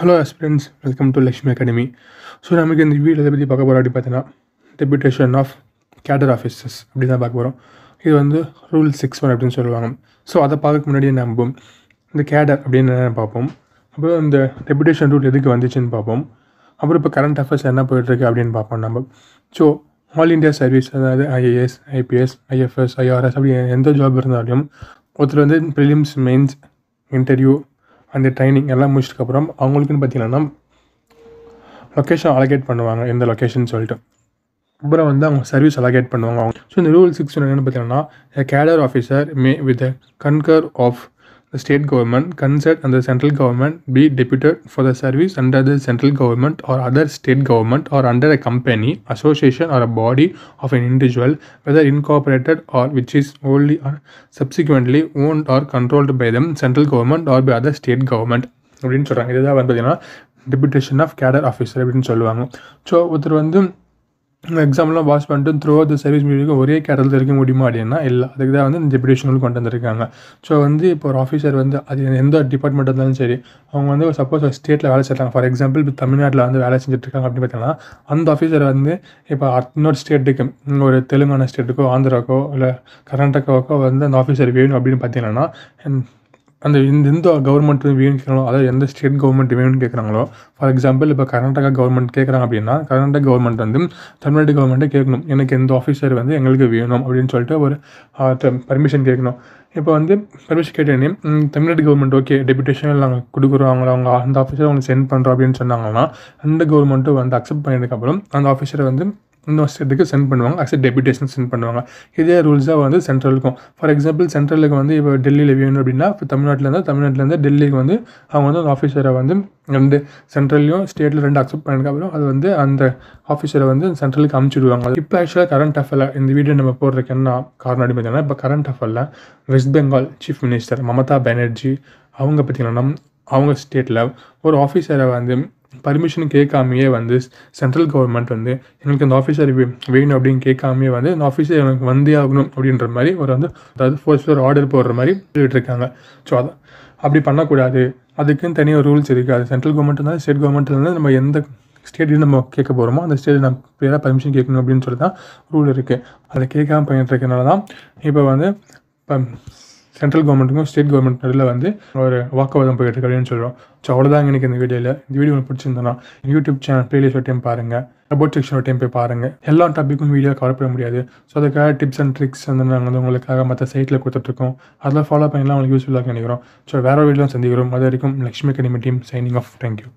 Hello friends welcome to Lakshmi academy so நமக்கு இந்த வீடு இதை பற்றி பார்க்க போகிறோம் அப்படி பார்த்தீங்கன்னா டெபியூட்டேஷன் ஆஃப் கேடர் ஆஃபீஸர்ஸ் அப்படி தான் பார்க்க போகிறோம் இது வந்து ரூல் சிக்ஸ் ஒன் அப்படின்னு சொல்லுவாங்க. ஸோ அதை பார்க்க முன்னாடியே நம்பும் இந்த கேடர் அப்படின்னு பார்ப்போம். அப்புறம் இந்த டெபியூட்டேஷன் ரூல் எதுக்கு வந்துச்சுன்னு பார்ப்போம். அப்புறம் இப்போ கரண்ட் அஃபேர்ஸ் என்ன போயிட்டுருக்கு அப்படின்னு பார்ப்போம் நம்ம. ஸோ ஆல் இந்தியா சர்வீஸ் அதாவது ஐஏஎஸ் ஐபிஎஸ் ஐஎஃப்எஸ் ஐஆர்எஸ் அப்படி எந்த ஜாப் இருந்தாலும் ஒருத்தர் வந்து ப்ரிலிம்ஸ் மெயின்ஸ் இன்டர்வியூ அந்த ட்ரைனிங் எல்லாம் முடிச்சதுக்கப்புறம் அவங்களுக்குன்னு பார்த்தீங்கன்னா லொக்கேஷன் அலகேட் பண்ணுவாங்க எந்த லொக்கேஷன் சொல்லிட்டு. அப்புறம் வந்து அவங்க சர்வீஸ் அலகேட் பண்ணுவாங்க அவங்க. ஸோ இந்த ரூல் சிக்ஸ் என்னென்னு பார்த்தீங்கன்னா cadre officer may with concur of the state government consent and the central government be deputed for the service under the central government or other state government or under a company association or a body of an individual whether incorporated or which is wholly or subsequently owned or controlled by them central government or by other state government அப்படின்னு சொல்கிறாங்க இதுதான் வந்து பார்த்தீங்கன்னா deputation of cadre officer அப்படின்னு சொல்லுவாங்க so ஒருத்தர் வந்து எக்ஸாம்லாம் பாஸ் பண்ணிட்டு த்ரூ த சர்வீஸ் மீடியம் ஒரே கேட்டத்தில் இருக்க முடியுமா அப்படின்னா இல்லை. அதுக்கு தான் வந்து இந்த டெபுடேஷன் கொண்டு வந்திருக்காங்க. ஸோ வந்து இப்போ ஒரு ஆஃபீஸர் வந்து அது எந்த டிபார்ட்மெண்ட் இருந்தாலும் சரி அவங்க வந்து சப்போஸ் ஒரு ஸ்டேட்டில் வேலை செய்கிறாங்க ஃபார் எக்ஸாம்பிள் இப்போ தமிழ்நாட்டில் வந்து வேலை செஞ்சுட்ருக்காங்க அப்படின்னு பார்த்தீங்கன்னா அந்த ஆஃபீஸர் வந்து இப்போ இன்னொரு ஸ்டேட்டுக்கு ஒரு தெலுங்கானா ஸ்டேட்டுக்கோ ஆந்திராக்கோ இல்லை கர்நாடகாவுக்கோ வந்து அந்த ஆஃபீஸர் வேணும் அப்படின்னு பார்த்தீங்கன்னா அந்த இந்த எந்த கவர்மெண்ட் வேணும்னு கேட்குறாங்களோ அதாவது எந்த ஸ்டேட் கவர்மெண்ட் வேணும்னு கேட்குறாங்களோ ஃபார் எக்ஸாம்பிள் இப்போ கர்நாடகா கவர்மெண்ட் கேட்குறாங்க அப்படின்னா கர்நாடகா கவர்மெண்ட் வந்து தமிழ்நாடு கவர்மெண்ட்டே கேட்கணும். எனக்கு எந்த ஆஃபீஸர் வந்து எங்களுக்கு வேணும் அப்படின்னு சொல்லிட்டு ஒரு பர்மிஷன் கேட்கணும். இப்போ வந்து பர்மிஷன் கேட்டேனே தமிழ்நாடு கவர்மெண்ட் ஓகே டெபுடேஷன் நாங்கள் கொடுக்குறோம் அவங்கள அவங்க அந்த ஆஃபீஸரை அவங்க சென்ட் பண்ணுறோம் அப்படின்னு சொன்னாங்கன்னா அந்த கவர்மெண்ட்டும் வந்து அக்செப்ட் பண்ணதுக்கப்புறம் அந்த ஆஃபீஸரை வந்து இன்னொரு ஸ்டேட்டுக்கு சென்ட் பண்ணுவாங்க. அக்செப்ட் டெபியூட்டேஷன் சென்ட் பண்ணுவாங்க. இதே ரூல்ஸாக வந்து சென்ட்ரலுக்கும் ஃபார் எக்ஸாம்பிள் சென்ட்ரலுக்கு வந்து இப்போ டெல்லியில் வேணும் அப்படின்னா இப்போ தமிழ்நாட்டிலேருந்து தமிழ்நாட்டிலேருந்து டெல்லிக்கு வந்து அவங்க வந்து அந்த ஆஃபீஸரை வந்து ரெண்டு சென்ட்ரல்லையும் ஸ்டேட்டில் ரெண்டு அக்செப்ட் பண்ணதுக்கப்புறம் அது வந்து அந்த ஆஃபீஸரை வந்து சென்ட்ரலுக்கு அமுச்சுடுவாங்க இப்போ ஆக்சுவலாக கரண்ட் அஃபேரில் இந்த வீடியோ நம்ம போடுறதுக்கு என்ன காரணம் அப்படின்னு பார்த்தீங்கன்னா இப்போ current அஃபேரில் West Bengal chief minister Mamata Banerjee அவங்க பார்த்தீங்கன்னா அவங்க ஸ்டேட்டில் ஒரு ஆஃபீஸரை வந்து பர்மிஷன் கேட்காமையே வந்து சென்ட்ரல் கவர்மெண்ட் வந்து எங்களுக்கு அந்த ஆஃபீஸர் வேணும் அப்படின்னு கேட்காமையே வந்து அந்த ஆஃபீஸர் எனக்கு வந்தே ஆகணும் அப்படின்ற மாதிரி ஒரு வந்து அதாவது ஃபோர் ஆர்டர் போடுற மாதிரி சொல்லிட்டு இருக்காங்க ஸோ அதான் அப்படி பண்ணக்கூடாது. அதுக்குன்னு தனியாக ரூல்ஸ் இருக்குது அது சென்ட்ரல் கவர்மெண்ட் இருந்தாலும் ஸ்டேட் கவர்மெண்ட் இருந்தாலும் நம்ம எந்த ஸ்டேட்லேயும் நம்ம கேட்க போகிறோமோ அந்த ஸ்டேட் நம்ம பேராக பர்மிஷன் கேட்கணும் அப்படின்னு சொல்லி தான் ரூல் இருக்குது அதை கேட்காம பண்ணிட்டு இருக்கனால தான் இப்போ வந்து இப்போ சென்ட்ரல் கவர்மெண்ட்டுக்கும் ஸ்டேட் கவர்மெண்ட் நடுவில் வந்து ஒரு வாக்குவாதம் போயிட்டு இருக்கு அப்படின்னு சொல்கிறோம் ஸோ அவ்வளோதாங்க எனக்கு இந்த வீடியோவில் இந்த வீடியோ உங்களுக்கு பிடிச்சிருந்தனா யூடியூப் சேனல் ப்ளேலிஸ்ட் ஒரு டைம் பாருங்கள் அபவுட் செக்ஷன் ஒரு டைம் போய் பாருங்கள் எல்லா டாப்பிக்கும் வீடியோ கவர் பண்ண முடியாது. ஸோ அதுக்காக டிப்ஸ் அண்ட் ட்ரிக்ஸ் வந்து நாங்கள் வந்து உங்களுக்காக மற்ற சைட்டில் கொடுத்துட்ருக்கோம் அதெல்லாம் ஃபாலோ பண்ணலாம் உங்களுக்கு யூஸ்ஃபுல்லாக நினைக்கிறோம். ஸோ வேறு வீடியோலாம் சந்திக்கிறோம். அது வரைக்கும் Lakshmi academy team signing off thank you